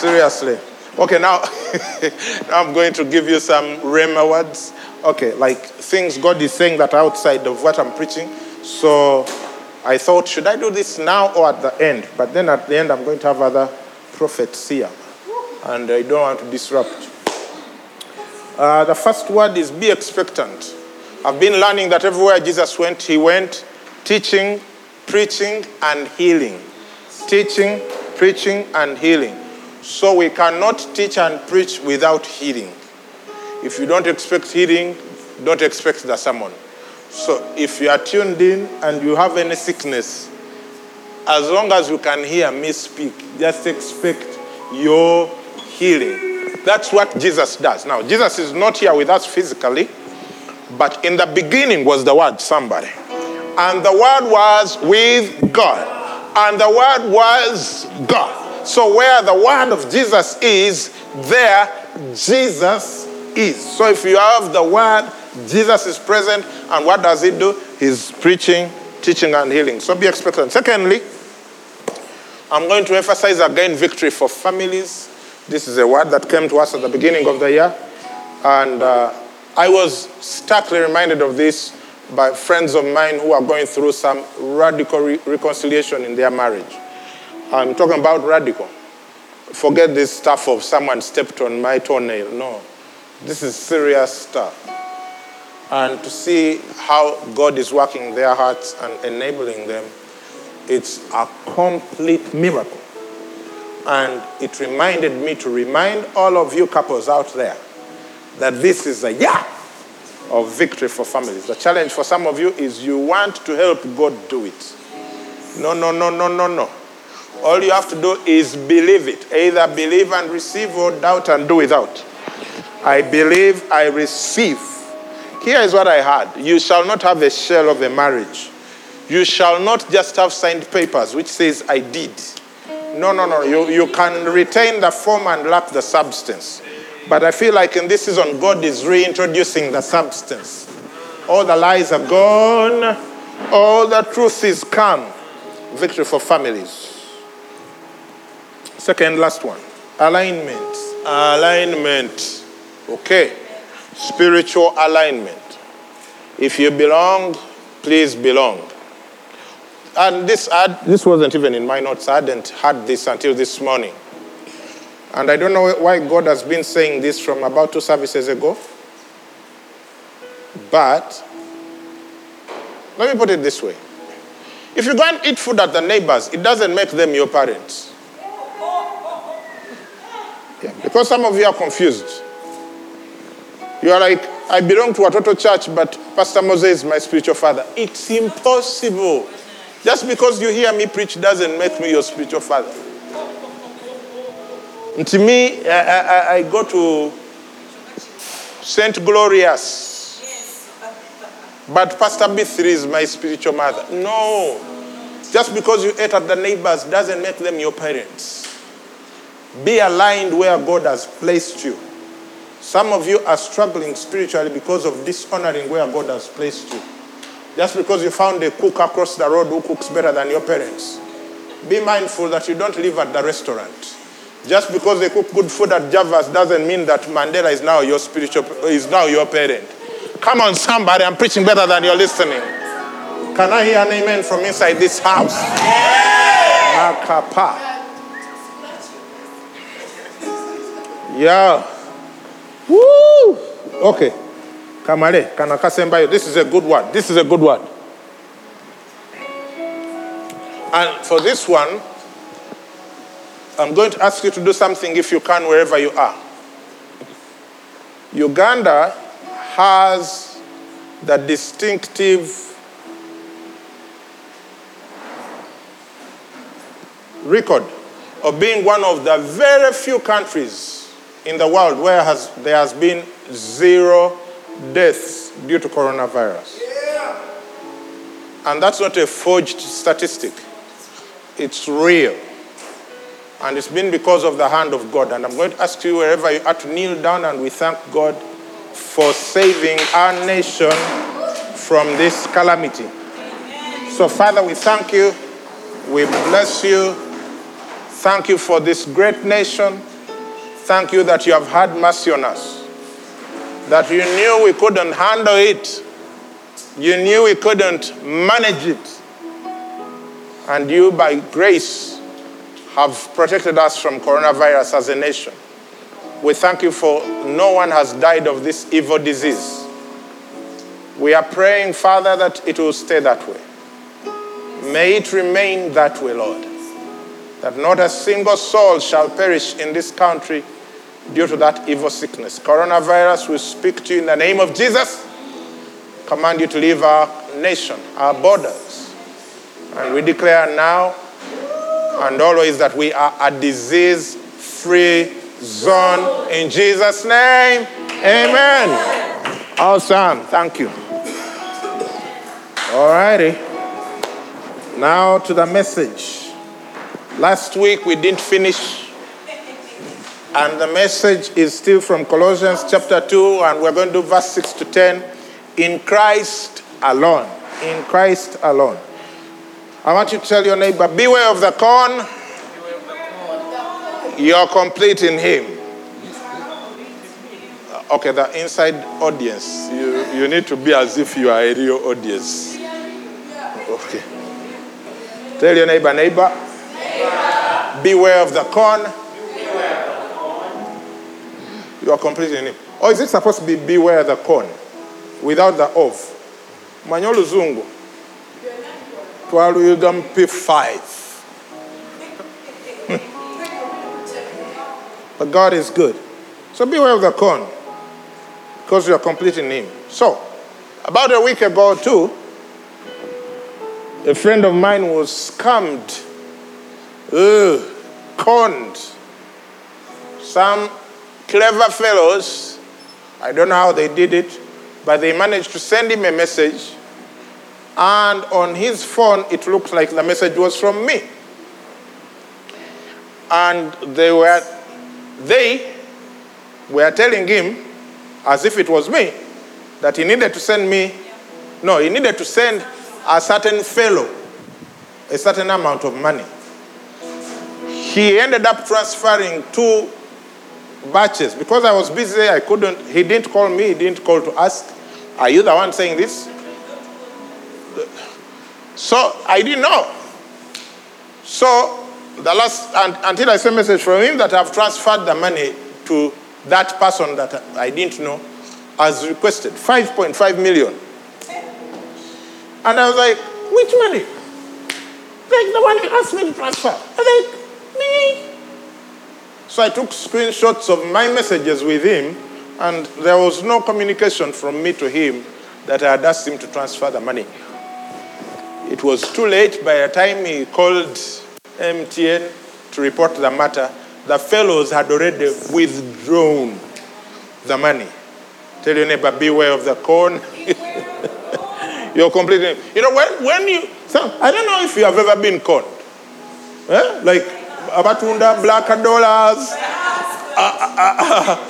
Seriously. Okay, now, I'm going to give you some rhema words. Okay, like things God is saying that outside of what I'm preaching. So I thought, should I do this now or at the end? But then at the end, I'm going to have other prophets here. And I don't want to disrupt. Uh, the first word is be expectant. I've been learning that everywhere Jesus went, he went teaching, preaching, and healing. Teaching, preaching, and healing. So we cannot teach and preach without healing. If you don't expect healing, don't expect the sermon. So if you are tuned in and you have any sickness, as long as you can hear me speak, just expect your healing. That's what Jesus does. Now, Jesus is not here with us physically, but in the beginning was the Word, somebody. And the Word was with God. And the Word was God. So where the Word of Jesus is, there Jesus is. So if you have the Word, Jesus is present. And what does He do? He's preaching, teaching, and healing. So be expectant. Secondly, I'm going to emphasize again victory for families. This is a word that came to us at the beginning of the year. And uh, I was starkly reminded of this by friends of mine who are going through some radical re- reconciliation in their marriage. I'm talking about radical. Forget this stuff of someone stepped on my toenail. No, this is serious stuff. And to see how God is working their hearts and enabling them, it's a complete miracle. And it reminded me to remind all of you couples out there that this is a year of victory for families. The challenge for some of you is you want to help God do it. No, no, no, no, no, no. All you have to do is believe it. Either believe and receive or doubt and do without. I believe, I receive. Here is what I heard You shall not have a shell of a marriage. You shall not just have signed papers which says, I did. No, no, no. You, you can retain the form and lack the substance. But I feel like in this season, God is reintroducing the substance. All the lies are gone, all the truth is come. Victory for families. Second, last one alignment. Alignment. Okay. Spiritual alignment. If you belong, please belong. And this, I, this wasn't even in my notes. I hadn't had this until this morning. And I don't know why God has been saying this from about two services ago. But let me put it this way if you go and eat food at the neighbors, it doesn't make them your parents. Yeah, because some of you are confused. You are like, I belong to a total church, but Pastor Moses is my spiritual father. It's impossible. Just because you hear me preach doesn't make me your spiritual father. And to me, I, I, I go to St. Glorious. But Pastor B3 is my spiritual mother. No. Just because you ate at the neighbors doesn't make them your parents. Be aligned where God has placed you. Some of you are struggling spiritually because of dishonoring where God has placed you. Just because you found a cook across the road who cooks better than your parents. Be mindful that you don't live at the restaurant. Just because they cook good food at Java's doesn't mean that Mandela is now your spiritual is now your parent. Come on, somebody, I'm preaching better than you're listening. Can I hear an amen from inside this house? Makapa. Yeah. Woo! Okay. Kamale, kana kasembayo. This is a good one. This is a good one. And for this one, I'm going to ask you to do something if you can, wherever you are. Uganda has the distinctive record of being one of the very few countries in the world where has, there has been zero deaths due to coronavirus. And that's not a forged statistic, it's real. And it's been because of the hand of God. And I'm going to ask you, wherever you are, to kneel down and we thank God for saving our nation from this calamity. So, Father, we thank you. We bless you. Thank you for this great nation. Thank you that you have had mercy on us. That you knew we couldn't handle it. You knew we couldn't manage it. And you, by grace, have protected us from coronavirus as a nation. We thank you for no one has died of this evil disease. We are praying, Father, that it will stay that way. May it remain that way, Lord. That not a single soul shall perish in this country due to that evil sickness. Coronavirus, we speak to you in the name of Jesus. Command you to leave our nation, our borders. And we declare now and always that we are a disease free zone in Jesus' name. Amen. Awesome. Thank you. All righty. Now to the message. Last week we didn't finish, and the message is still from Colossians chapter 2, and we're going to do verse 6 to 10. In Christ alone. In Christ alone. I want you to tell your neighbor, beware of the corn. You're complete in him. Okay, the inside audience. You, you need to be as if you are a real audience. Okay. Tell your neighbor, neighbor, neighbor. beware of the corn. You are complete in him. Or is it supposed to be beware the corn without the of? Manyolo zungu. Twaluyiga mu P5. but God is good. So beware of the corn because you are completing Him. So, about a week ago, too, a friend of mine was scammed, ugh, conned. Some clever fellows, I don't know how they did it, but they managed to send him a message, and on his phone, it looked like the message was from me. And they were, they were telling him, as if it was me, that he needed to send me, no, he needed to send a certain fellow a certain amount of money. He ended up transferring two batches because I was busy. I couldn't. He didn't call me. He didn't call to ask, "Are you the one saying this?" So I didn't know. So the last and, until I sent a message from him that I've transferred the money to that person that I didn't know, as requested, 5.5 million. And I was like, which money? Like the one you asked me to transfer. I was like, me. So I took screenshots of my messages with him, and there was no communication from me to him that I had asked him to transfer the money. It was too late by the time he called MTN to report the matter. The fellows had already withdrawn the money. Tell your neighbor, beware of the corn. You're completely. You know, when, when you. So, I don't know if you have ever been conned. Eh? Like Abatunda, black dollars. Ah, ah,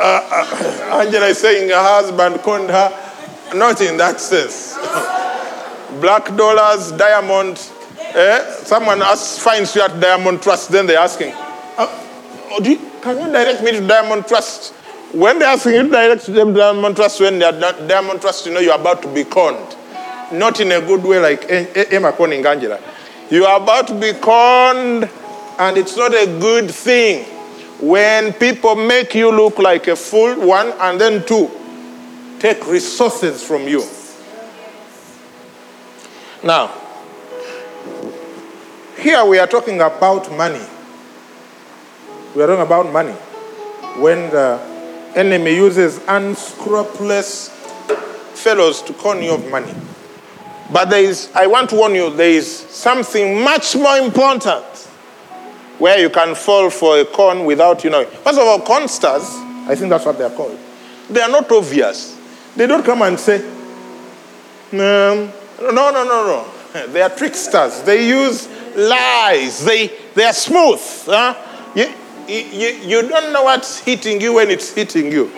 ah, Angela is saying her husband conned her. Not in that sense. black dollars, diamond. Eh? Someone asks, finds you at Diamond Trust, then they're asking, oh, you, can you direct me to Diamond Trust? When they're asking you to direct them to Diamond Trust, when they're Diamond Trust, you know you're about to be conned. Not in a good way like eh, eh, eh, E- E- Emma conning Angela. You are about to be conned, and it's not a good thing when people make you look like a fool, one, and then two, take resources from you. Now, here we are talking about money. We are talking about money. When the enemy uses unscrupulous fellows to con you of money. But there is, I want to warn you, there is something much more important where you can fall for a con without you knowing. First of all, con stars, I think that's what they're called. They are not obvious. They don't come and say, um, no, no, no, no. They are tricksters. They use lies. They, they are smooth. Huh? You, you, you don't know what's hitting you when it's hitting you.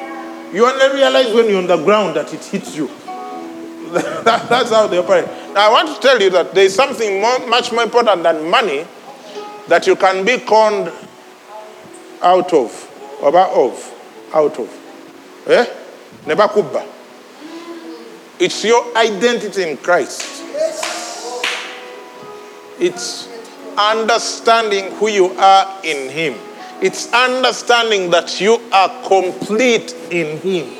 You only realize when you're on the ground that it hits you. That- that's how they operate. Now, I want to tell you that there is something more, much more important than money that you can be conned out of, or of, out of. Eh? Never. It's your identity in Christ. It's understanding who you are in Him. It's understanding that you are complete in Him.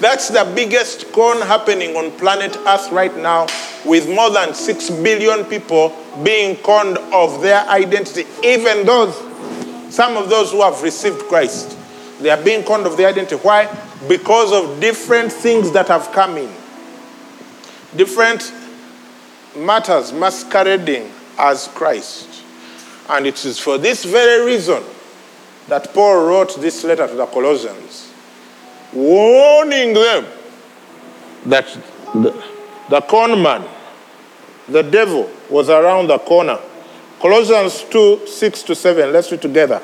That's the biggest con happening on planet Earth right now, with more than 6 billion people being conned of their identity. Even those, some of those who have received Christ, they are being conned of their identity. Why? Because of different things that have come in. Different matters masquerading as Christ. And it is for this very reason that Paul wrote this letter to the Colossians, warning them that the, the con man, the devil, was around the corner. Colossians 2 6 to 7. Let's read together.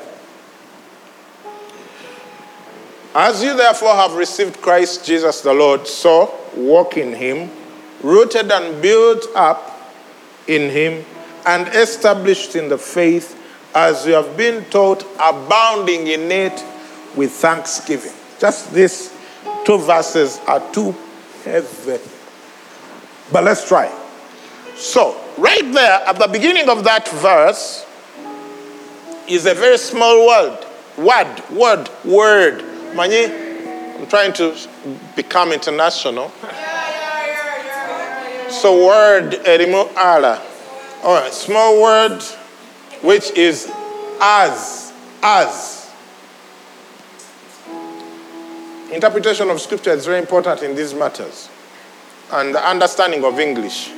As you therefore have received Christ Jesus the Lord, so walk in him, rooted and built up in him, and established in the faith, as you have been taught, abounding in it with thanksgiving. Just these two verses are too heavy. But let's try. So, right there at the beginning of that verse is a very small word. Word, word, word. Manye, I'm trying to become international. So, word, erimo ala. All right, small word, which is as, as. Interpretation of scripture is very important in these matters and the understanding of English.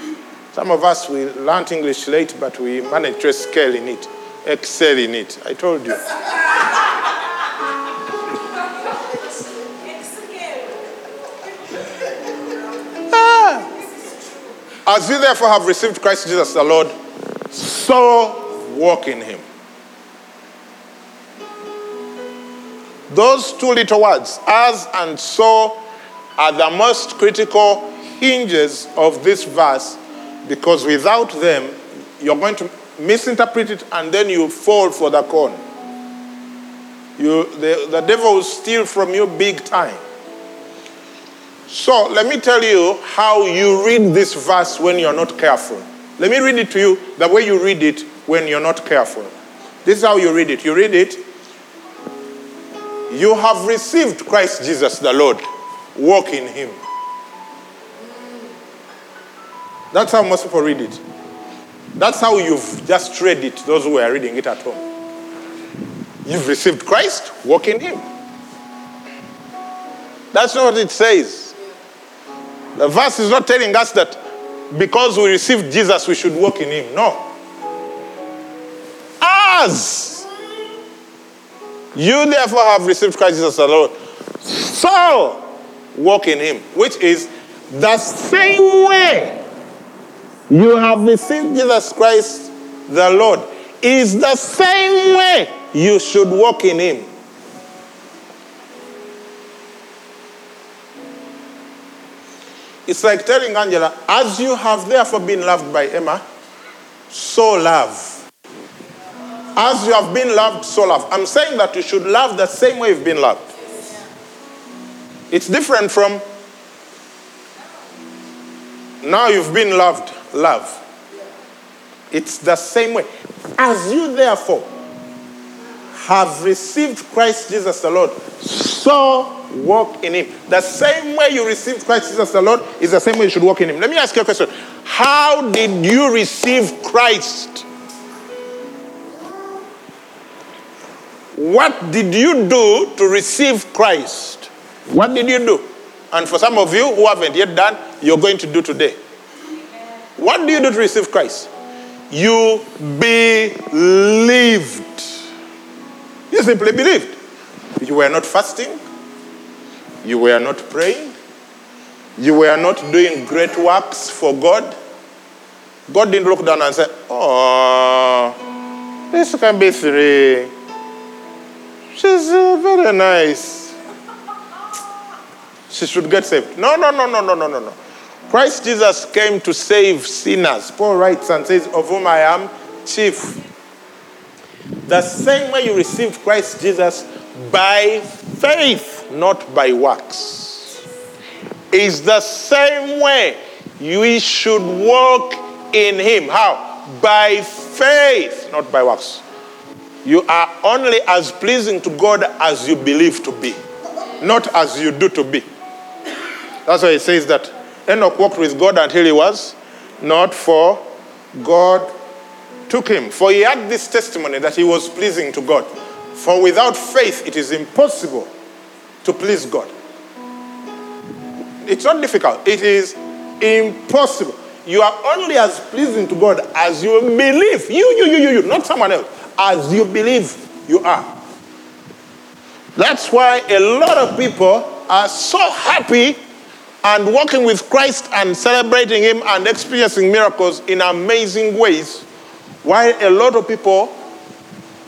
Some of us, we learned English late, but we managed to excel in it, excel in it. I told you. Ah! As you therefore have received Christ Jesus the Lord, so walk in him. Those two little words, as and so, are the most critical hinges of this verse because without them, you're going to misinterpret it and then you fall for the con. You, the, the devil will steal from you big time. So let me tell you how you read this verse when you're not careful. Let me read it to you the way you read it when you're not careful. This is how you read it. You read it, you have received Christ Jesus the Lord. Walk in him. That's how most people read it. That's how you've just read it, those who are reading it at home. You've received Christ, walk in him. That's not what it says. The verse is not telling us that because we received Jesus, we should walk in him. No. As you therefore have received Christ Jesus the Lord, so walk in him, which is the same way you have received Jesus Christ the Lord, is the same way you should walk in him. It's like telling Angela, as you have therefore been loved by Emma, so love. As you have been loved, so love. I'm saying that you should love the same way you've been loved. It's different from now you've been loved, love. It's the same way. As you therefore have received Christ Jesus the Lord, so walk in him. The same way you received Christ Jesus the Lord is the same way you should walk in him. Let me ask you a question. How did you receive Christ? What did you do to receive Christ? What did you do? And for some of you who haven't yet done, you're going to do today. What do you do to receive Christ? You believed. You simply believed. You were not fasting. You were not praying. You were not doing great works for God. God didn't look down and say, Oh, this can be three. She's uh, very nice. She should get saved. No, no, no, no, no, no, no, no. Christ Jesus came to save sinners. Paul writes and says, Of whom I am chief. The same way you received Christ Jesus by faith, not by works, is the same way we should walk in Him. How? By faith, not by works. You are only as pleasing to God as you believe to be, not as you do to be. That's why it says that Enoch walked with God until he was not for God took him. For he had this testimony that he was pleasing to God. For without faith, it is impossible to please God. It's not difficult, it is impossible. You are only as pleasing to God as you believe. You, you, you, you, you, not someone else. As you believe you are. That's why a lot of people are so happy and walking with Christ and celebrating Him and experiencing miracles in amazing ways, while a lot of people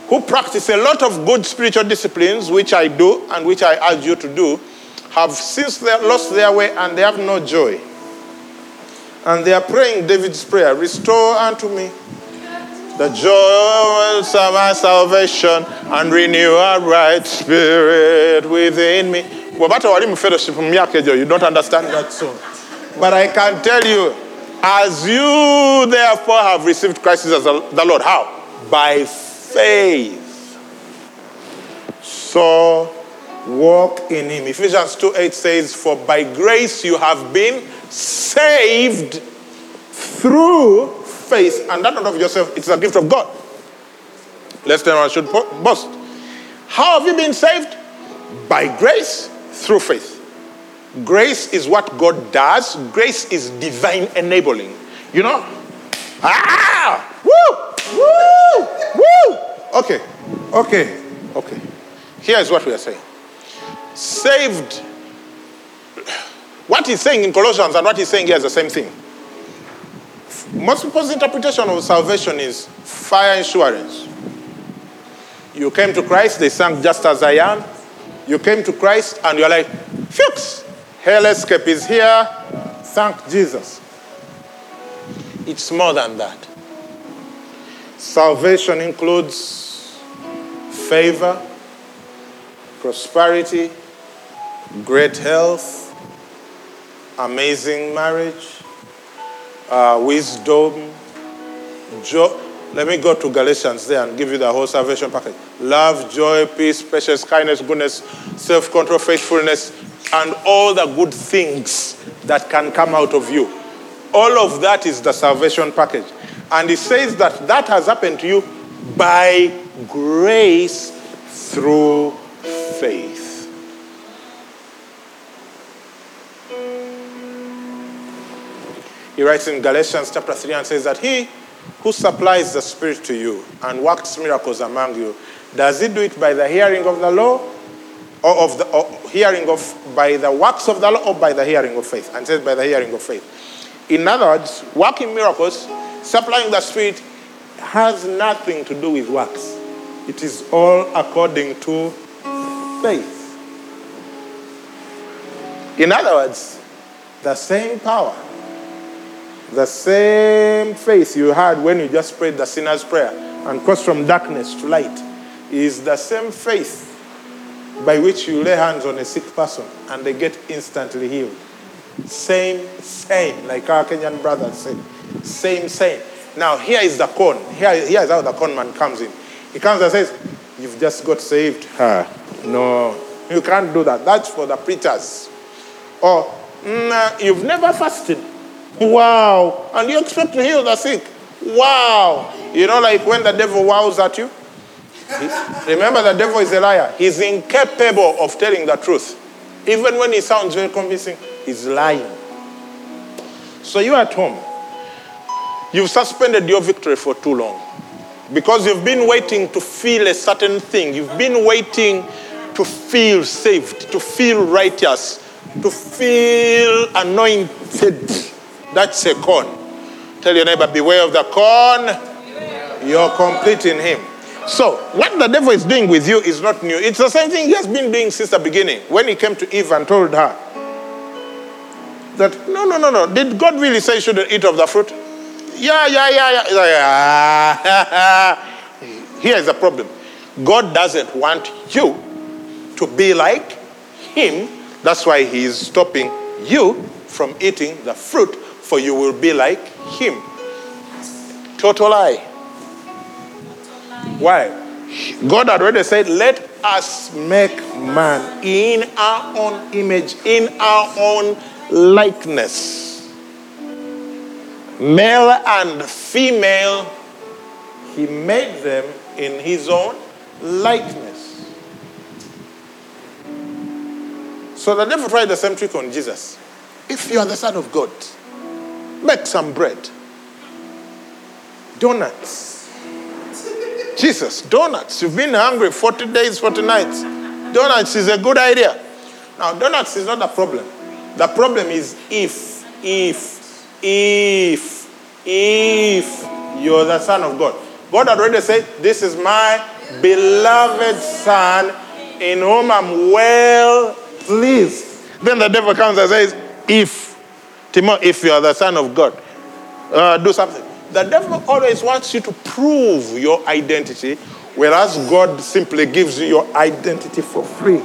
who practice a lot of good spiritual disciplines, which I do and which I urge you to do, have since lost their way and they have no joy. And they are praying David's prayer Restore unto me the joy of my salvation and renew a right spirit within me. Wabata walimu fellowship egyo, you don't understand that song. But I can tell you, as you therefore have received Christ as the Lord, how? By faith. So walk in him. Ephesians 2 8 says, For by grace you have been saved through faith, and that not of yourself, it's a gift of God. Lest anyone should boast. How have you been saved? By grace through faith. Grace is what God does, grace is divine enabling. You know? Ah! Woo! Woo! Woo! Okay, okay, okay. Here's what we are saying saved. What he's saying in Colossians and what he's saying here is the same thing. Most people's interpretation of salvation is fire insurance. You came to Christ, they sang just as I am. You came to Christ and you're like, fix. Hell escape is here. Thank Jesus. It's more than that. Salvation includes favor, prosperity, great health, amazing marriage, uh, wisdom, joy. Let me go to Galatians there and give you the whole salvation package. Love, joy, peace, patience, kindness, goodness, self control, faithfulness, and all the good things that can come out of you. All of that is the salvation package. And it says that that has happened to you by grace through faith. He writes in Galatians chapter 3 and says that he who supplies the Spirit to you and works miracles among you, does he do it by the hearing of the law or of the or hearing of by the works of the law or by the hearing of faith? And says by the hearing of faith. In other words, working miracles, supplying the Spirit has nothing to do with works. It is all according to faith. In other words, the same power, the same faith you had when you just prayed the sinner's prayer and crossed from darkness to light is the same faith by which you lay hands on a sick person and they get instantly healed. Same, same, like our Kenyan brothers said. Same, same. Now, here is the con. Here, here is how the con man comes in. He comes and says, You've just got saved. Ah, no, you can't do that. That's for the preachers. Or, you've never fasted. Wow. And you expect to heal the sick. Wow. You know, like when the devil wows at you? Remember, the devil is a liar. He's incapable of telling the truth. Even when he sounds very convincing, he's lying. So you're at home. You've suspended your victory for too long because you've been waiting to feel a certain thing. You've been waiting to feel saved, to feel righteous, to feel anointed. That's a con. Tell your neighbor, beware of the con. You're complete in him. So, what the devil is doing with you is not new. It's the same thing he has been doing since the beginning. When he came to Eve and told her that, no, no, no, no, did God really say you shouldn't eat of the fruit? Yeah, yeah, yeah, yeah. yeah. yeah. Here is the problem God doesn't want you to be like him. That's why he is stopping you from eating the fruit, for you will be like him. Total lie. Why? God had already said, Let us make man in our own image, in our own likeness. Male and female, he made them in his own likeness. So the devil tried the same trick on Jesus. If you are the Son of God, make some bread, donuts. Jesus, donuts. You've been hungry 40 days, 40 nights. Donuts is a good idea. Now, donuts is not a problem. The problem is if, if, if, if you're the Son of God. God already said, This is my beloved Son in whom I'm well pleased. Then the devil comes and says, If, Timo, if you are the Son of God, uh, do something. The devil always wants you to prove your identity, whereas God simply gives you your identity for free.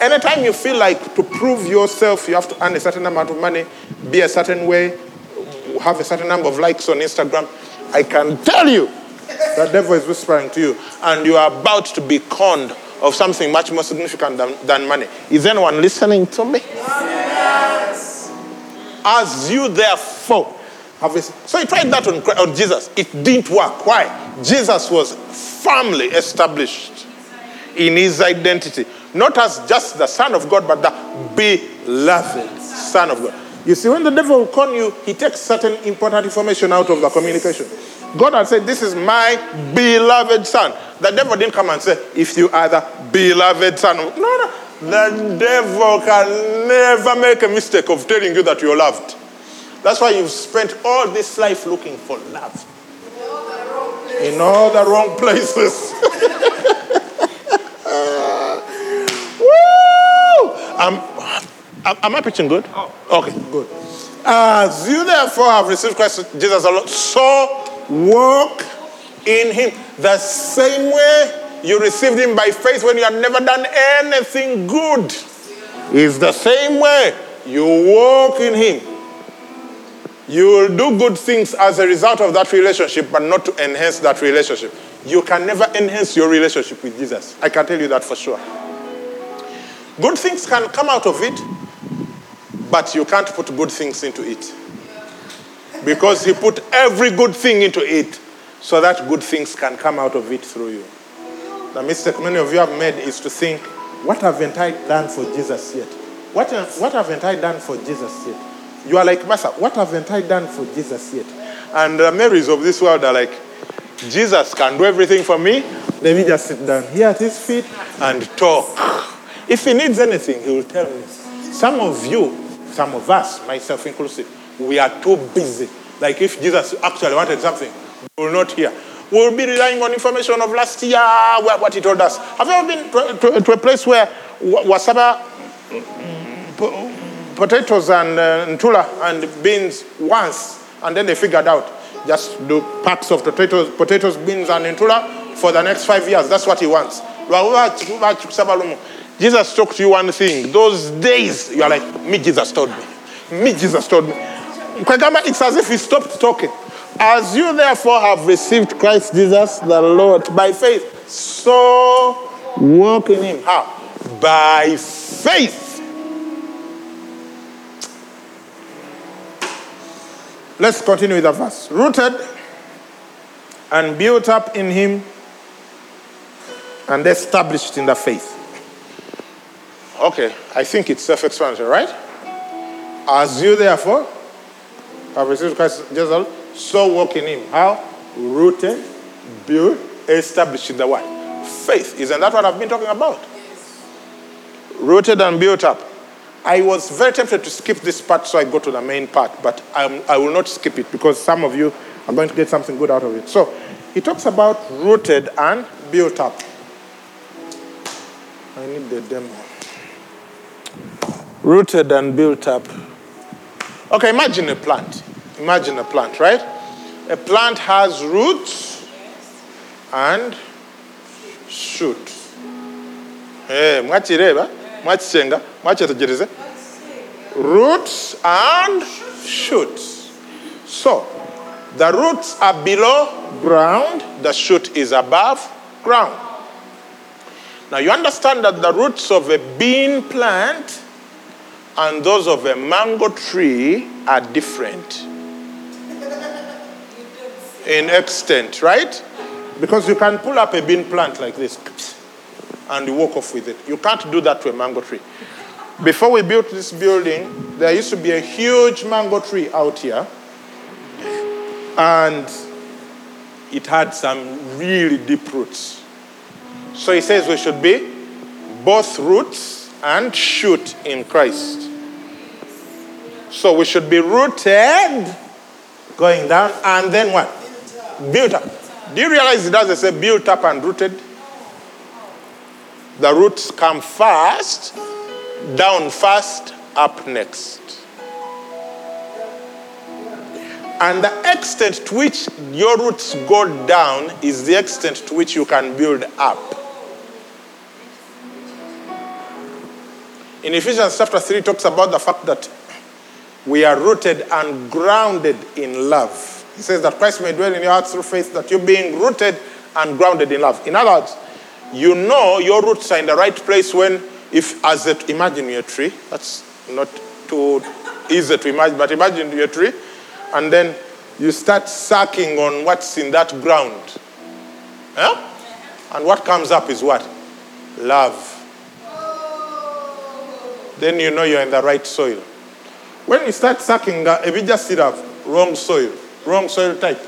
Anytime you feel like to prove yourself, you have to earn a certain amount of money, be a certain way, have a certain number of likes on Instagram, I can tell you the devil is whispering to you, and you are about to be conned of something much more significant than, than money. Is anyone listening to me? As you therefore have this. So he tried that on, on Jesus. It didn't work. Why? Jesus was firmly established in his identity, not as just the Son of God, but the beloved Son of God. You see, when the devil will con you, he takes certain important information out of the communication. God had said, This is my beloved Son. The devil didn't come and say, If you are the beloved Son No, no. The devil can never make a mistake of telling you that you're loved. That's why you've spent all this life looking for love in all the wrong places. Woo! Am, am, am I preaching good? Oh. Okay, good. As you therefore have received Christ Jesus alone, so walk in him the same way you received him by faith when you had never done anything good. Is the same way you walk in him. You will do good things as a result of that relationship, but not to enhance that relationship. You can never enhance your relationship with Jesus. I can tell you that for sure. Good things can come out of it, but you can't put good things into it. Because He put every good thing into it so that good things can come out of it through you. The mistake many of you have made is to think, what haven't I done for Jesus yet? What, what haven't I done for Jesus yet? You are like, Master, what haven't I done for Jesus yet? And the Marys of this world are like, Jesus can do everything for me. Let me just sit down here at his feet and talk. If he needs anything, he will tell me. Some of you, some of us, myself inclusive, we are too busy. Like if Jesus actually wanted something, we will not hear. We will be relying on information of last year, what he told us. Have you ever been to, to, to a place where wasaba potatoes and uh, ntula and beans once, and then they figured out just do packs of potatoes, potatoes, beans, and ntula for the next five years. That's what he wants. Jesus talked to you one thing. Those days, you are like, me, Jesus told me. Me, Jesus told me. It's as if he stopped talking. As you therefore have received Christ Jesus the Lord by faith, so walk in him. How? By faith. Let's continue with the verse. Rooted and built up in him and established in the faith. Okay, I think it's self explanatory, right? As you therefore have received Christ Jesus, So walk in him. How? Rooted, built, established the what? Faith. Isn't that what I've been talking about? Rooted and built up. I was very tempted to skip this part so I go to the main part, but I'm, I will not skip it because some of you are going to get something good out of it. So he talks about rooted and built up. I need the demo. Rooted and built up. Okay, imagine a plant. Imagine a plant, right? A plant has roots and shoots. Eh. Roots and shoots. So, the roots are below ground, the shoot is above ground. Now, you understand that the roots of a bean plant and those of a mango tree are different in extent, right? Because you can pull up a bean plant like this and you walk off with it. You can't do that to a mango tree. Before we built this building, there used to be a huge mango tree out here, and it had some really deep roots. So he says we should be both roots and shoot in Christ. So we should be rooted, going down, and then what? Built up. Do you realize it doesn't say built up and rooted? The roots come first, down first, up next. And the extent to which your roots go down is the extent to which you can build up. In Ephesians chapter 3, it talks about the fact that we are rooted and grounded in love. He says that Christ may dwell in your hearts through faith, that you're being rooted and grounded in love. In other words, you know your roots are in the right place when, if as a, imagine your tree, that's not too easy to imagine, but imagine your tree, and then you start sucking on what's in that ground. Yeah? And what comes up is what? Love. Then you know you're in the right soil. When you start sucking, uh, if you just sit up, wrong soil, wrong soil type.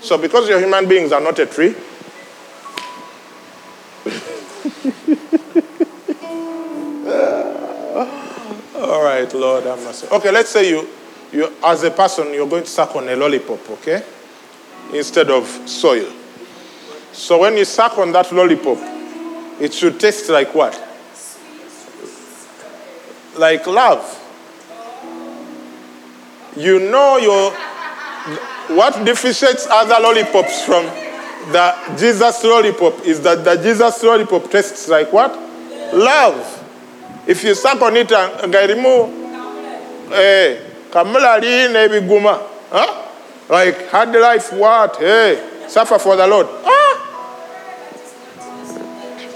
So because you're human beings are not a tree, all right, Lord, have mercy. Okay, let's say you, you, as a person, you're going to suck on a lollipop, okay, instead of soil. So when you suck on that lollipop, it should taste like what? Like love. You know your what differentiates other lollipops from the Jesus lollipop is that the Jesus lollipop tastes like what? Love. If you suck on it and gairimu, eh, kamula line biguma, huh? Like hard life what? Hey, suffer for the Lord. Ah.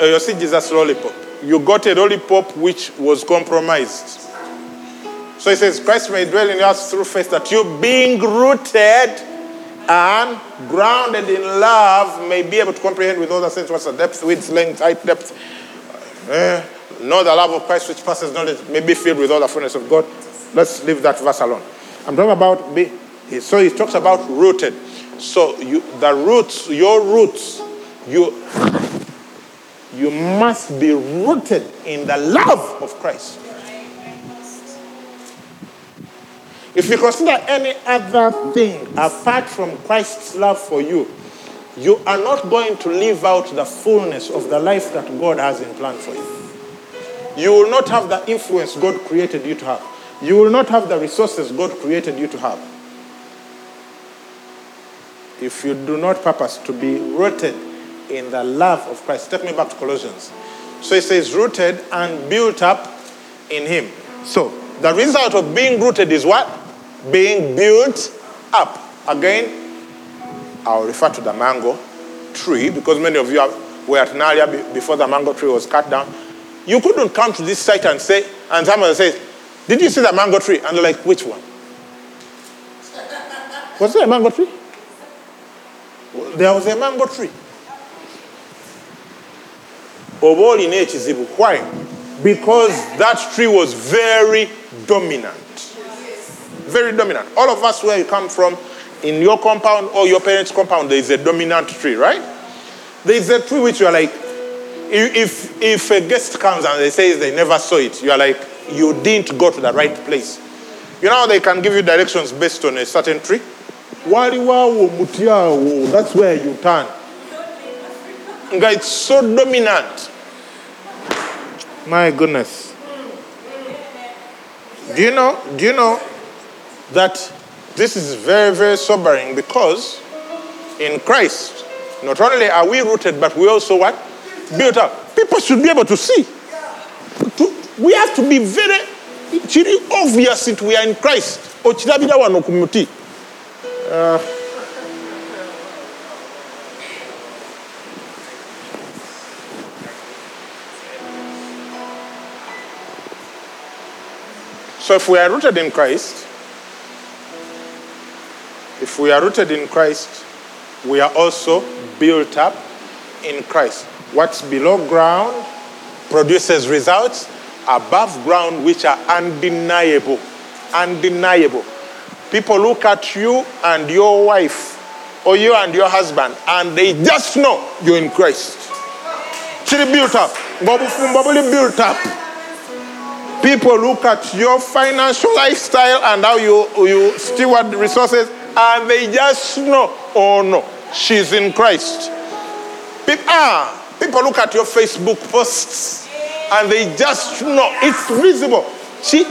Eh, you see Jesus lollipop. You got a lollipop which was compromised. So he says, Christ may dwell in us through faith that you being rooted and grounded in love may be able to comprehend with all the sense what's the depth, width, length, height, depth. Eh, know the love of Christ which passes knowledge, may be filled with all the fullness of God. Let's leave that verse alone. I'm talking about, be, so he talks about rooted. So you, the roots, your roots, you, you must be rooted in the love of Christ. If you consider any other thing apart from Christ's love for you, you are not going to live out the fullness of the life that God has in plan for you. You will not have the influence God created you to have. You will not have the resources God created you to have. If you do not purpose to be rooted in the love of Christ. Take me back to Colossians. So it says, rooted and built up in Him. So the result of being rooted is what? Being built up. Again, I'll refer to the mango tree because many of you have, were at Naalya be- before the mango tree was cut down. You couldn't come to this site and say, and someone says, Did you see the mango tree? And they're like, Which one? Was there a mango tree? There was a mango tree. oba olina ekizibu why because that tree was very dominant very dominant all of us where you come from in your compound or your parents' compound, there is a dominant tree, right? There is a tree which you are like, if, if a guest comes and they say they never saw it, you are like, you didn't go to the right place. You know they can give you directions based on a certain tree? That's where you turn. It's so dominant. My goodness. Do you know? Do you know that this is very, very sobering because in Christ, not only are we rooted, but we also what? Built up. People should be able to see. We have to be very kiri obvious that we are in Christ. Uh, So if we are rooted in Christ, if we are rooted in Christ, we are also built up in Christ. What's below ground produces results above ground which are undeniable. Undeniable. People look at you and your wife, or you and your husband, and they just know you're in Christ. Chiri built up. Bobufumba built up. People look at your financial lifestyle and how you, you steward resources, and they just know, oh no, she's in Christ. People, ah, people look at your Facebook posts and they just know it's visible. She,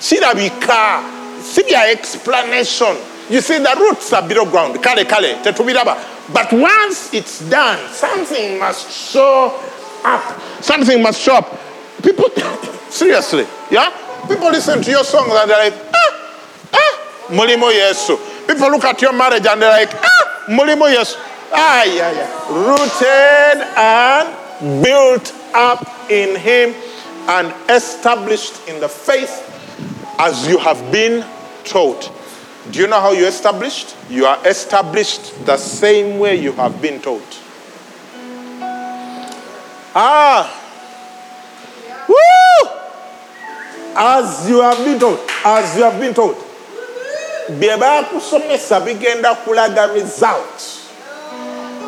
she be car. See their explanation. You see, the roots are below ground. Kale kale, tetubiraba. But once it's done, something must show up. Something must show up. People, seriously, yeah? People listen to your songs and they're like, ah, ah, mulimo yesu. People look at your marriage and they're like, ah, mulimo yesu. Ah, yeah, yeah. Rooted and built up in him and established in the faith as you have been taught. Do you know how you're established? You are established the same way you have been taught. Ah, woo! As you have been taught, as you have been taught. Results.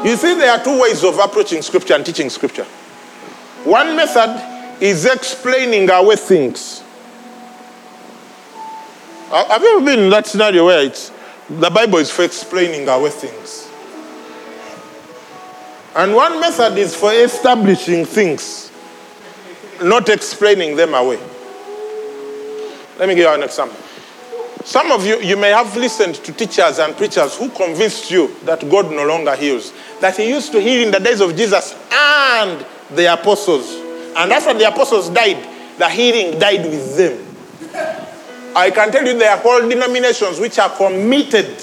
You see, there are two ways of approaching scripture and teaching scripture. One method is explaining away things. Uh, Have you ever been in that scenario where it's the Bible is for explaining away things? And one method is for establishing things, not explaining them away. Let me give you an example. Some of you, you may have listened to teachers and preachers who convinced you that God no longer heals, that He used to heal in the days of Jesus and the apostles. And after the apostles died, the healing died with them. I can tell you there are whole denominations which are committed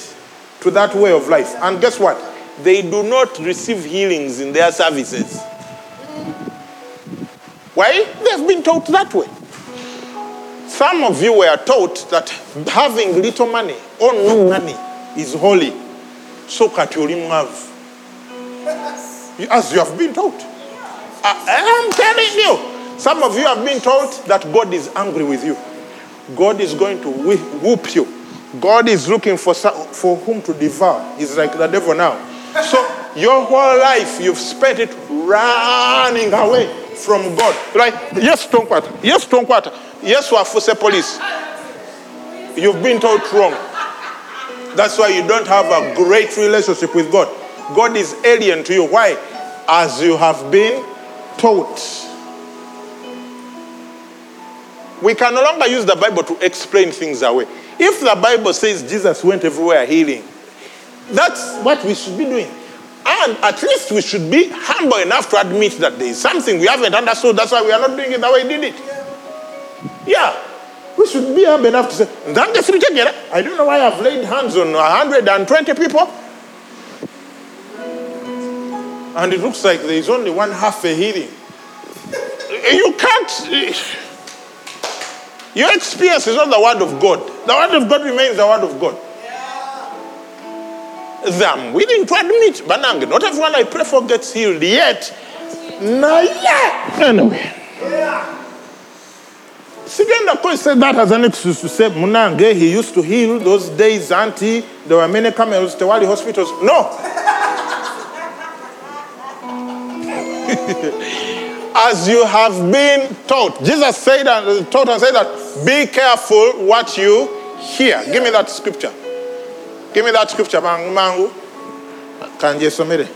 to that way of life. And guess what? They do not receive healings in their services. Why? They've been taught that way. Some of you were taught that having little money or no money is holy. So katulim have. As you have been taught. I, I'm telling you. Some of you have been taught that God is angry with you. God is going to whoop you. God is looking for, for whom to devour. He's like the devil now. So your whole life you've spent it running away from God. Right? yes, Tonkwata. Yes, Tonkwata. Yes, Wafuse police. You've been taught wrong. That's why you don't have a great relationship with God. God is alien to you. Why? As you have been taught. We can no longer use the Bible to explain things away. If the Bible says Jesus went everywhere healing, that's what we should be doing. And at least we should be humble enough to admit that there is something we haven't understood. That's why we are not doing it the way he did it. Yeah. We should be humble enough to say, "Ndange siritegera." I don't know why I've laid hands on 120 people. And it looks like there is only one half a healing. You can't. Your experience is not the word of God. The word of God remains the word of God. I'm willing to admit, Banang, not everyone I pray for gets healed yet. Nah, yeah. Anyway. Sigenda Koi said that as an excuse to say, Munange, he used to heal those days, auntie. There were many camels, Tewali hospitals. No. as you have been taught. Jesus said and taught and said that be careful what you hear. Give me that scripture. Give me that scripture, Mang- Mangu. Kanje somere.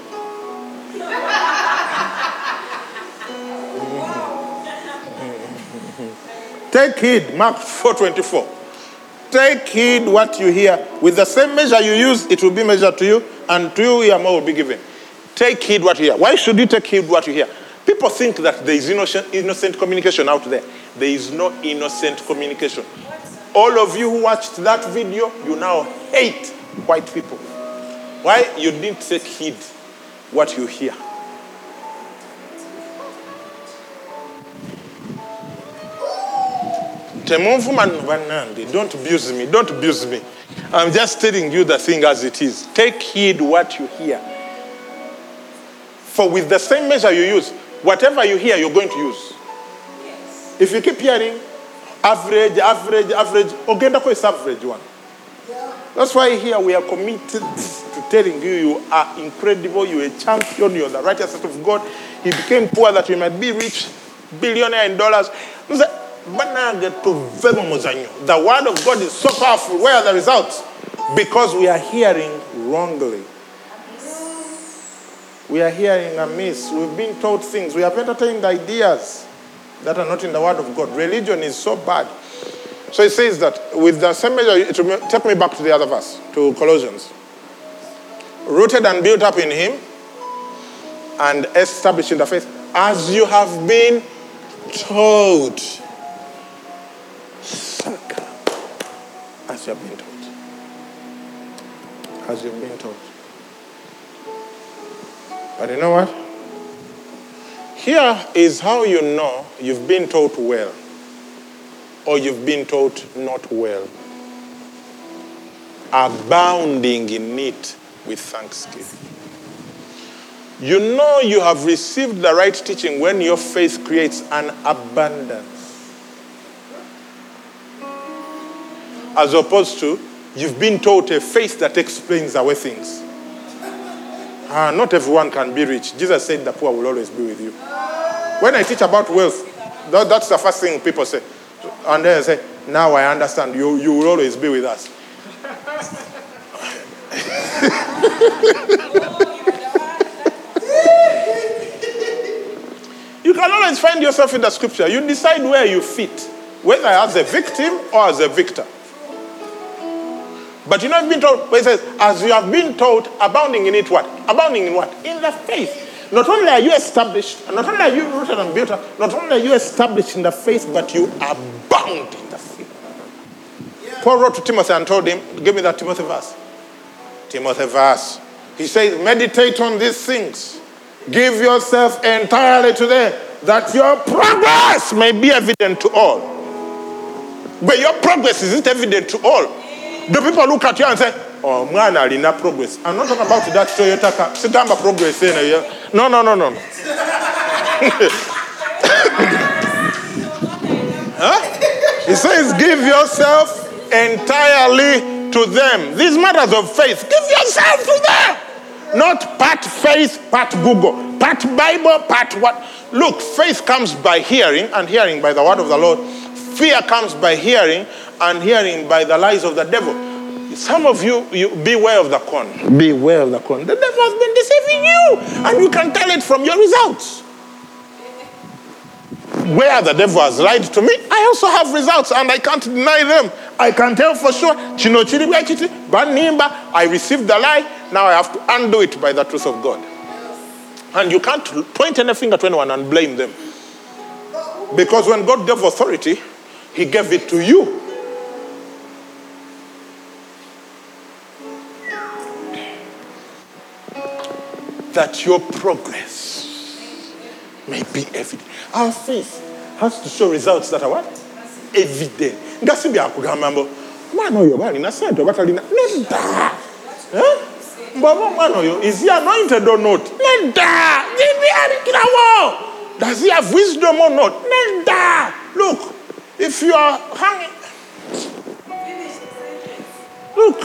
Take heed, Mark 4:24. Take heed what you hear. With the same measure you use, it will be measured to you, and to you, your more will be given. Take heed what you hear. Why should you take heed what you hear? People think that there is innocent communication out there. There is no innocent communication. All of you who watched that video, you now hate white people. Why? You didn't take heed what you hear. Don't abuse me. Don't abuse me. I'm just telling you the thing as it is. Take heed what you hear. For with the same measure you use, whatever you hear, you're going to use. If you keep hearing average, average, average, Ogenda is average one. That's why here we are committed to telling you you are incredible, you're a champion, you're the righteousness of God. He became poor that you might be rich, billionaire in dollars. The word of God is so powerful. Where are the results? Because we are hearing wrongly. We are hearing amiss. We've been taught things. We have entertained ideas that are not in the Word of God. Religion is so bad. So it says that with the same measure, it will take me back to the other verse, to Colossians. Rooted and built up in Him and established in the faith as you have been taught. As you have been taught. As you've been taught. But you know what? Here is how you know you've been taught well or you've been taught not well. Abounding in it with thanksgiving. You know you have received the right teaching when your faith creates an abundance. As opposed to, you've been taught a faith that explains away things. Ah, not everyone can be rich. Jesus said the poor will always be with you. When I teach about wealth, that, that's the first thing people say. And then say, now I understand. You, you will always be with us. You can always find yourself in the scripture. You decide where you fit, whether as a victim or as a victor. But you know, I've been told, where it says, as you have been taught, abounding in it what? Abounding in what? In the faith. Not only are you established, not only are you rooted and built up, not only are you established in the faith, but you are bound in the faith. Paul wrote to Timothy and told him, give me that Timothy verse. Timothy verse. He says, meditate on these things. Give yourself entirely to them, that your progress may be evident to all. But your progress isn't evident to all. Do people look at you and say, Oh, mwana alina progress? I'm not talking about that Toyota car. Sigamba progress in here. No, no, no, no. no. huh? He says, Give yourself entirely to them. These matters of faith, give yourself to them. Not part faith, part Google, part Bible, part what. Look, faith comes by hearing, and hearing by the word of the Lord. Fear comes by hearing, and hearing by the lies of the devil. Some of you, you beware of the corn. Beware of the corn. The devil has been deceiving you, and you can tell it from your results. Where the devil has lied to me, I also have results, and I can't deny them. I can tell for sure. Chino chiri bwa. I received the lie. Now I have to undo it by the truth of God. And you can't point any finger to anyone and blame them. Because when God gave authority, He gave it to you. That your progress may be evident. Our faith has to show results that are what? Evident. ngasi byakugamba mbo omwana oyo balina sente oba talina nedda Eh? is he anointed or not does he have wisdom or not look If you are hanging, look,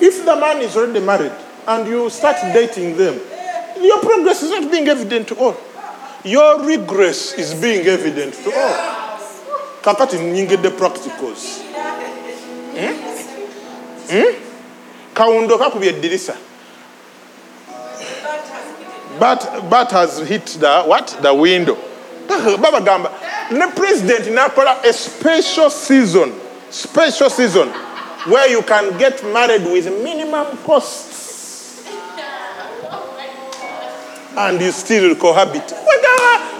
if the man is already married and you start dating them, your progress is not being evident to all. Your regress is being evident to all. Kakati nyingede practicals. Hmm? Hmm? Kaundo kakubye eddirisa. But, but has hit the what? The window. Baba Gamba. The president nakola a special season, special season where you can get married with minimum costs. And you still cohabit.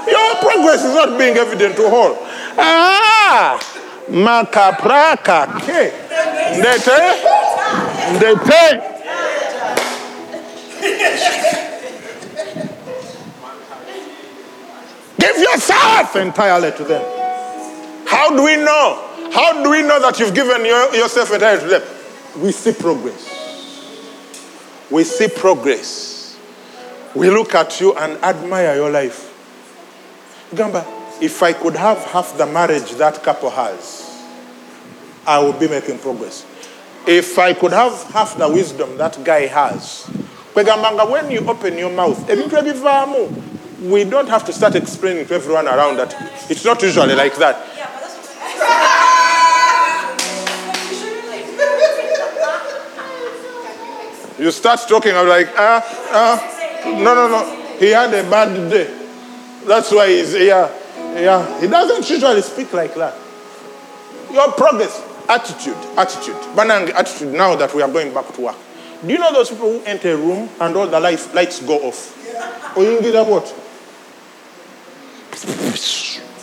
Your progress is not being evident to all. Ah, makapraka ke. Ndete, ndete. Give yourself entirely to them. How do we know? How do we know that you've given your, yourself entirely to them? We see progress. We see progress. We look at you and admire your life. Gamba, if I could have half the marriage that couple has, I would be making progress. If I could have half the wisdom that guy has, kwegambanga when you open your mouth, we don't have to start explaining to everyone around that it's not usually like that. You start talking, I'm like, ah, ah, no, no, no. He had a bad day. That's why he's here. Yeah. He doesn't usually speak like that. Your progress, attitude, attitude. Banang attitude now that we are going back to work. Do you know those people who enter a room and all the lights, lights go off? Or you get that what?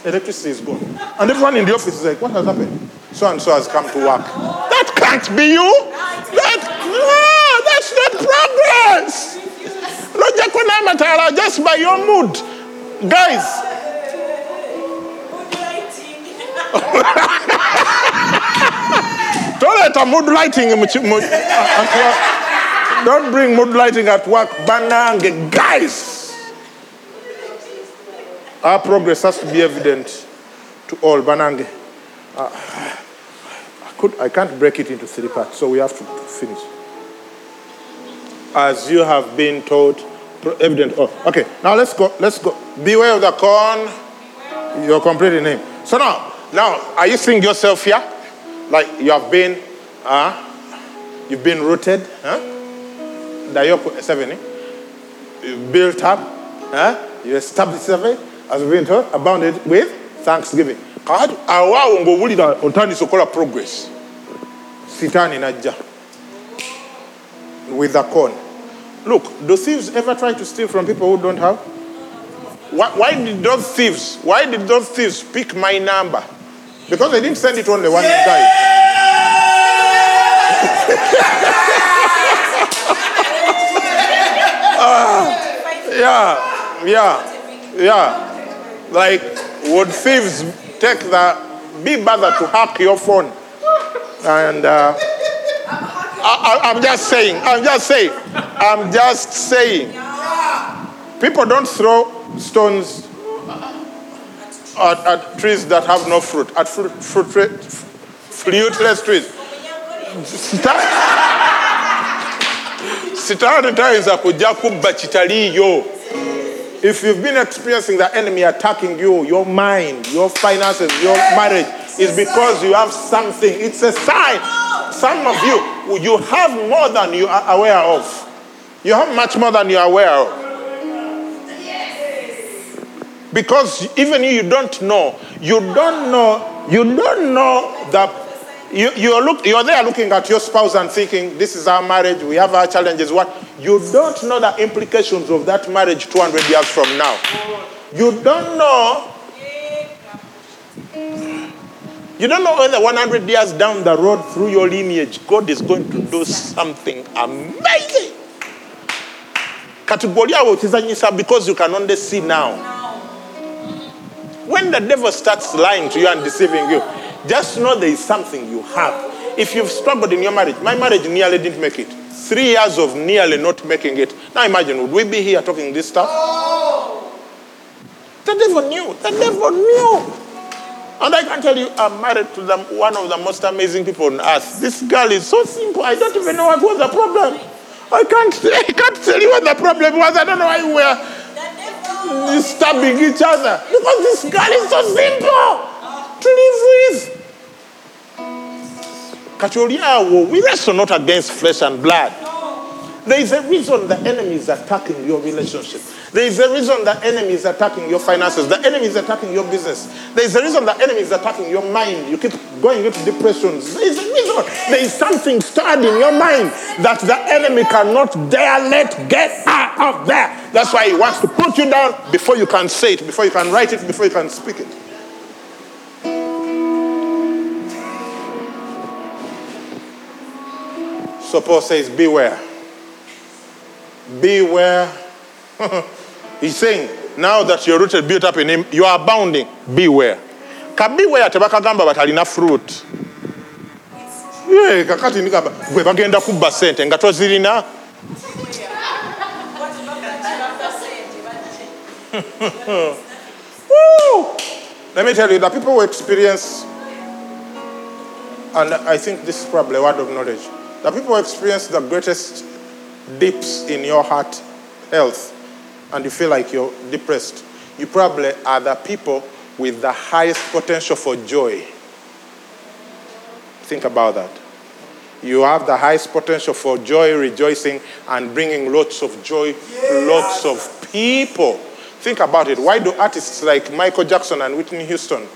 Electricity is gone. And everyone in the office is like, what has happened? So and so has come to work. That can't be you. That, no, that's not progress. Just by your mood. Guys, toleta mood lighting mu ki- mu- at work. Don't bring mood lighting at work. Banange, guys. Our progress has to be evident to all. Banange. Uh, I, could, I can't break it into three parts, so we have to finish. As you have been taught, evident. Oh, okay. Now let's go. Let's go. Beware of the corn. Your complete name. So now, now, are you seeing yourself here? Like you have been, uh, you've been rooted, huh? Dayoko seven, eh? You built up, huh? You established seven, as we've been taught, abounded with thanksgiving. Kakati awaawo ng'owulira otandise okola progress. Sitaani najja with the corn. Look, do thieves ever try to steal from people who don't have? Why, why did those thieves, why did those thieves pick my number? Because they didn't send it only one guy. Yeah, yeah, yeah. Like, would thieves take the, be bothered to hack your phone? And uh, I, I'm just saying, I'm just saying, I'm just saying. People don't throw stones at, at trees that have no fruit, at fruit, fruit, fruit, fruitless trees. If you've been experiencing the enemy attacking you, your mind, your finances, your marriage, it's because you have something. It's a sign. Some of you, you have more than you are aware of. You have much more than you are aware of. Because even you, don't know. You don't know. You don't know that you, you're, look, you're there looking at your spouse and thinking, this is our marriage, we have our challenges. What? You don't know the implications of that marriage 200 years from now. You don't know. You don't know whether 100 years down the road through your lineage, God is going to do something amazing. Kategori awo okizanyisa because you can only see now. When the devil starts lying to you and deceiving you, just know there is something you have. If you've struggled in your marriage, my marriage nearly didn't make it. Three years of nearly not making it. Now imagine, would we be here talking this stuff? Oh! The devil knew. The devil knew. And I can tell you, I'm married to the, one of the most amazing people on earth. This girl is so simple. I don't even know what was the problem. I can't, I can't tell you what the problem was. I don't know why we were stabbing each other. Because this girl is so simple to live with. We wrestle not against flesh and blood. There is a reason the enemy is attacking your relationship. There is a reason the enemy is attacking your finances. The enemy is attacking your business. There is a reason the enemy is attacking your mind. You keep going into depressions. There is a reason. There is something stirred in your mind that the enemy cannot dare let get out of there. That's why he wants to put you down before you can say it, before you can write it, before you can speak it. So Paul says, Beware. Beware. He's saying, now that you're rooted, built up in him, you are abounding. Beware. Ka beware tebakagamba batalina fruit. Kakati nigamba gwe bagenda kubba sente nga tozirina Let me tell you, the people who experience, and I think this is probably a word of knowledge, the people who experience the greatest dips in your heart health and you feel like you're depressed, you probably are the people with the highest potential for joy. Think about that. You have the highest potential for joy, rejoicing, and bringing lots of joy to lots of people. Think about it. Why do artists like Michael Jackson and Whitney Houston,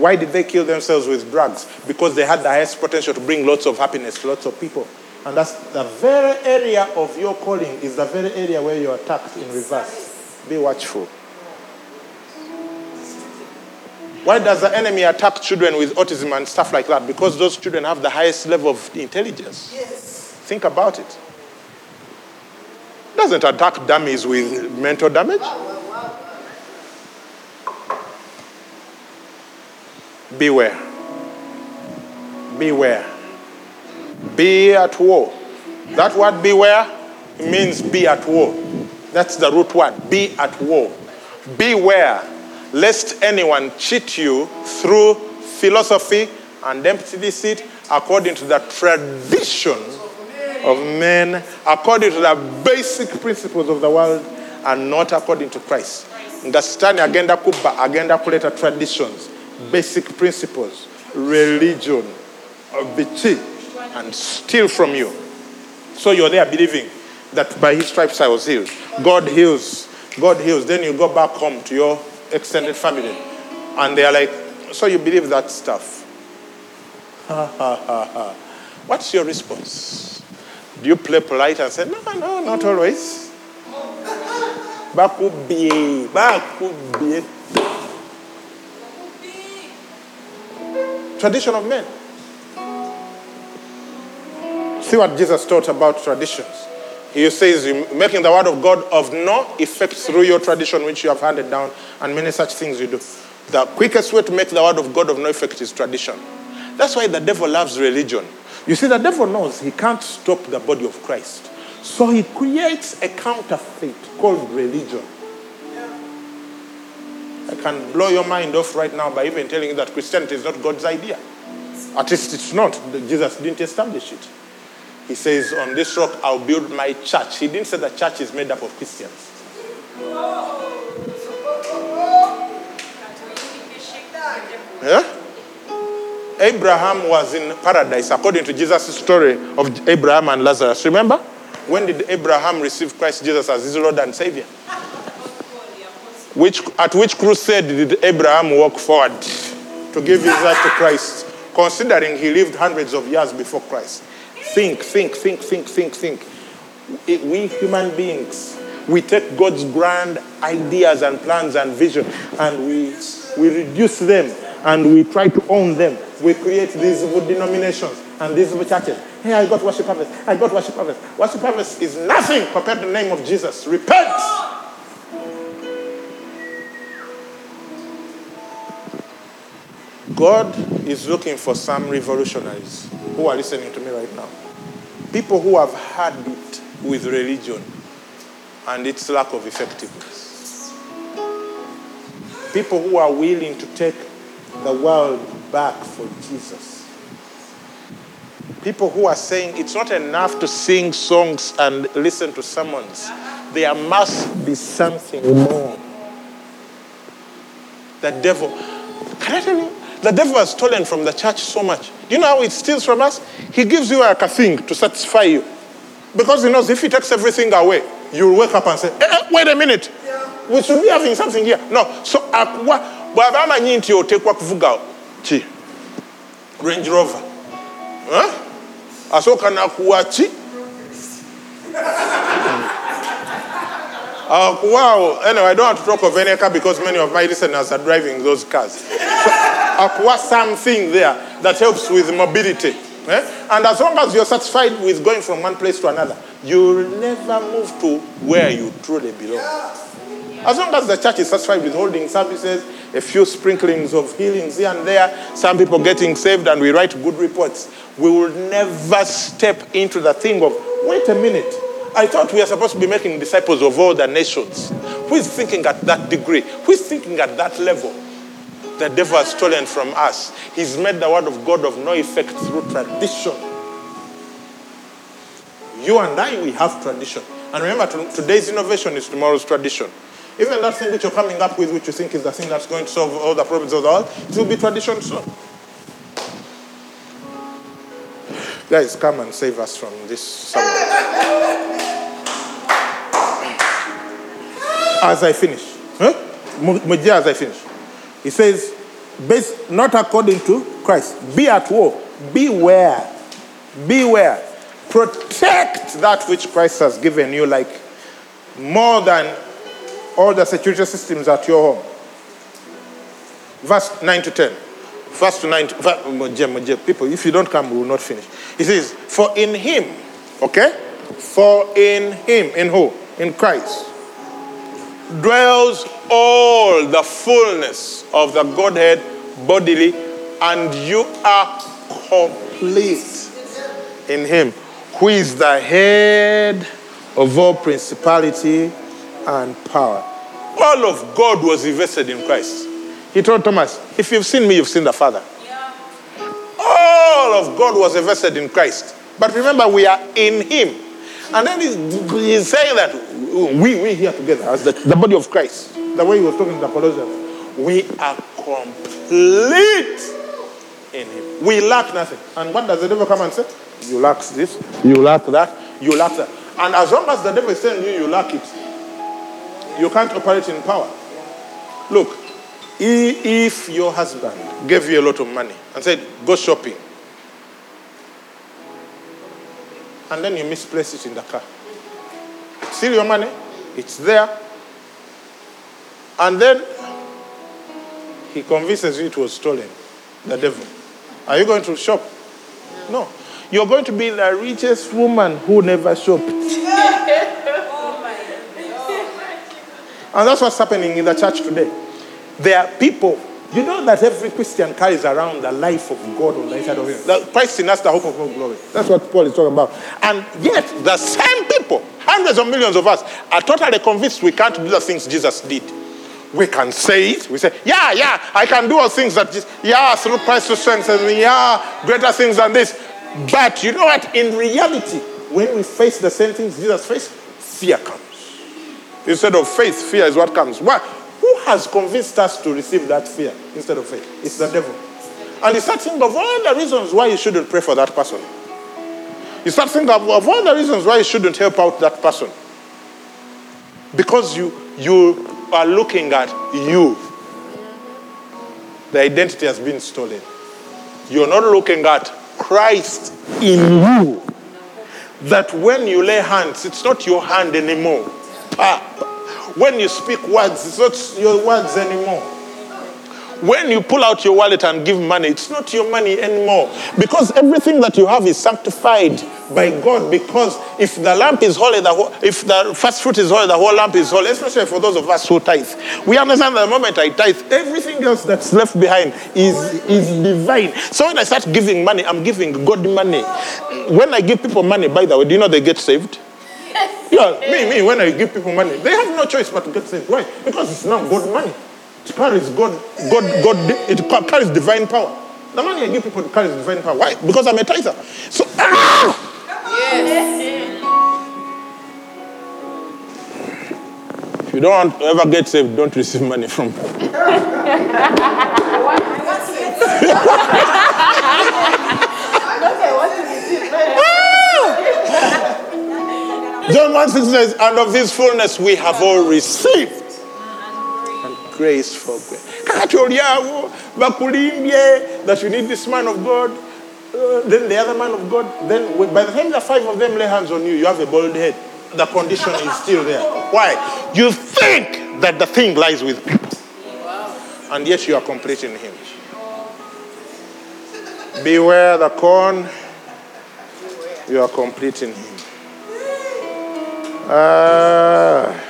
why did they kill themselves with drugs? Because they had the highest potential to bring lots of happiness to lots of people. And that's the very area of your calling is the very area where you're attacked in reverse. Be watchful. Why does the enemy attack children with autism and stuff like that? Because those children have the highest level of intelligence. Think about it. Doesn't attack dummies with mental damage. Beware. Beware. Be at war. That word beware means be at war. That's the root word. Be at war. Beware lest anyone cheat you through philosophy and empty deceit according to the tradition of men, according to the basic principles of the world, and not according to Christ. Ndasitani agenda kubba agenda kuleta traditions, basic principles, religion, biki, and steal from you. So you're there believing that by his stripes I was healed. God heals. God heals. Then you go back home to your extended family. And they are like, So you believe that stuff? Ha ha ha ha. What's your response? Do you play polite and say, No, no, not always? Bakubie, bakubie. Tradition of men. See what Jesus taught about traditions. He says, making the word of God of no effect through your tradition which you have handed down, and many such things you do. The quickest way to make the word of God of no effect is tradition. That's why the devil loves religion. You see, the devil knows he can't stop the body of Christ. So he creates a counterfeit called religion. I can blow your mind off right now by even telling you that Christianity is not God's idea. At least it's not. Jesus didn't establish it. He says, On this rock I'll build my church. He didn't say the church is made up of Christians. Yeah? Abraham was in paradise according to Jesus' story of Abraham and Lazarus. Remember? When did Abraham receive Christ Jesus as his Lord and Savior? Which, at which crusade did Abraham walk forward to give his life to Christ, considering he lived hundreds of years before Christ? Think, think, think, think, think, think. It- we human beings, we take God's grand ideas and plans and vision and we, we reduce them and we try to own them. We create these denominations and these churches. Hey, I got worship harvest. I got worship harvest. Worship harvest is nothing compared to the name of Jesus. Repent. God is looking for some revolutionaries who are listening to me right now. People who have had it with religion and its lack of effectiveness. People who are willing to take the world back for Jesus. People who are saying it's not enough to sing songs and listen to sermons, there must be something more. The devil, can I tell you, the devil has stolen from the church so much. Do you know how it steals from us? He gives you like a thing to satisfy you. Because he knows if he takes everything away, you'll wake up and say, eh, eh, wait a minute. We should be having something here. No. So, akuwa, bw'aba amanyi? Range Rover. Huh? Asooka n'akuwa ki? Akuwa, anyway, I don't want to talk of any car because many of my listeners are driving those cars. So, akuwa something there that helps with mobility. eh? And as long as you're satisfied with going from one place to another, you'll never move to where you truly belong. As long as the church is satisfied with holding services, a few sprinklings of healings here and there, some people getting saved, and we write good reports, we will never step into the thing of, wait a minute, I thought we are supposed to be making disciples of all the nations. Who is thinking at that degree? Who is thinking at that level? The devil has stolen from us. He's made the word of God of no effect through tradition. You and I, we have tradition. And remember, today's innovation is tomorrow's tradition. Even that thing which you're coming up with, which you think is the thing that's going to solve all the problems of the world, it will be tradition soon. Guys, come and save us from this As I finish, huh? Mu- Mujia, as I finish, he says, not according to Christ, be at war, beware, beware, protect that which Christ has given you, like more than all the security systems at your home. Verse 9 to 10. Verse to 9 to, people, if you don't come, we will not finish. He says, For in him, okay? For in him, in who? In Christ, dwells all the fullness of the Godhead bodily, and you are complete in him, who is the head of all principality and power. All of God was invested in Christ. He told Thomas, If you've seen me, you've seen the Father. All of God was invested in Christ. But remember, we are in Him. And then he's, he's saying that we, we here together as the, the body of Christ, the way he was talking to the Colossians, we are complete in Him. We lack nothing. And what does the devil come and say? You lack this, you lack that, you lack that. And as long as the devil is telling you you lack it, you can't operate in power. Look, if your husband gave you a lot of money and said, go shopping, and then you misplace it in the car, still your money, it's there, and then he convinces you it was stolen, the devil. Are you going to shop? No. You're going to be the richest woman who never shopped. Oh and that's what's happening in the church today. There are people, you know that every Christian carries around the life of God on the inside of him. The Christ in us, the hope of all glory. That's what Paul is talking about. And yet, the same people, hundreds of millions of us, are totally convinced we can't do the things Jesus did. We can say it. We say, yeah, yeah, I can do all things that, Jesus, yeah, through Christ who strengthens me, yeah, greater things than this. But you know what? In reality, when we face the same things Jesus faced, fear comes. Instead of faith, fear is what comes. Why? Who has convinced us to receive that fear instead of faith? It's the devil. And you start thinking of all the reasons why you shouldn't pray for that person. You start thinking of, of all the reasons why you shouldn't help out that person. Because you, you are looking at you. The identity has been stolen. You're not looking at Christ in you. That when you lay hands, it's not your hand anymore. Ah, When you speak words, it's not your words anymore. When you pull out your wallet and give money, it's not your money anymore. Because everything that you have is sanctified by God. Because if the lamp is holy, the whole, if the first fruit is holy, the whole lamp is holy, especially for those of us who tithe. We understand that the moment I tithe, everything else that's left behind is, is divine. So when I start giving money, I'm giving God money. When I give people money, by the way, do you know they get saved? Yeah, me, me, when I give people money, they have no choice but to get saved. Why? Because it's not God money. It carries God, God, God, it carries divine power. The money I give people carries divine power. Why? Because I'm a tither. So, ah! If you don't ever get saved, don't receive money from John 1 6 says, And of this fullness we have all received. And grace for grace. That you need this man of God, uh, then the other man of God. Then by the time the five of them lay hands on you, you have a bald head. The condition is still there. Why? You think that the thing lies with people. And yet you are completing him. Beware the corn, you are completing him. Uh,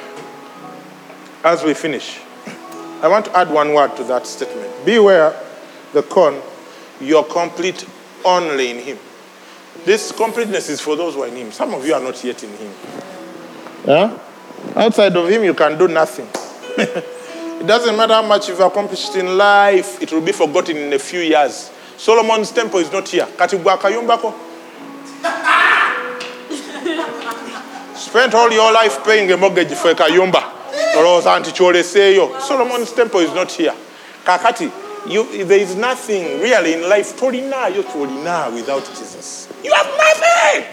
as we finish, I want to add one word to that statement. Beware the corn, you're complete only in Him. This completeness is for those who are in Him. Some of you are not yet in Him. Yeah? Outside of Him, you can do nothing. it doesn't matter how much you've accomplished in life, it will be forgotten in a few years. Solomon's temple is not here. Katibwa kayumbako. Spent all your life paying a mortgage for a kayumba. olowooza nti kyoleseeyo solomon's temple is not here. Kakati you, there is nothing really in life tolinaayo kyolina without jesus. You have nothing!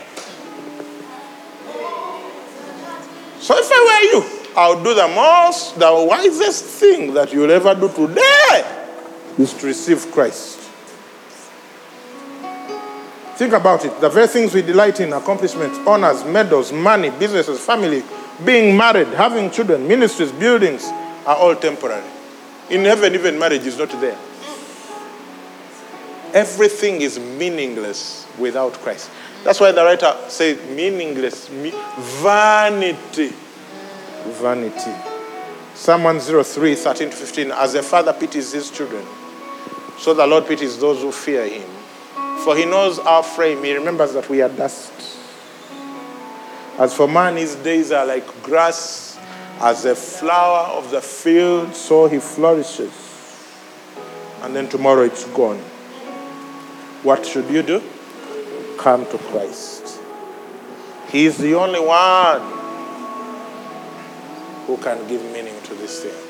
So if i were you i would do the most the wisest thing that you'll ever do today is to receive christ Think about it. The very things we delight in accomplishments, honors, medals, money, businesses, family, being married, having children, ministries, buildings are all temporary. In heaven, even marriage is not there. Everything is meaningless without Christ. That's why the writer says meaningless, me- vanity. Vanity. Psalm 103, 13 to 15. As a father pities his children, so the Lord pities those who fear him. For he knows our frame. He remembers that we are dust. As for man, his days are like grass. As a flower of the field, so he flourishes. And then tomorrow it's gone. What should you do? Come to Christ. He is the only one who can give meaning to this thing.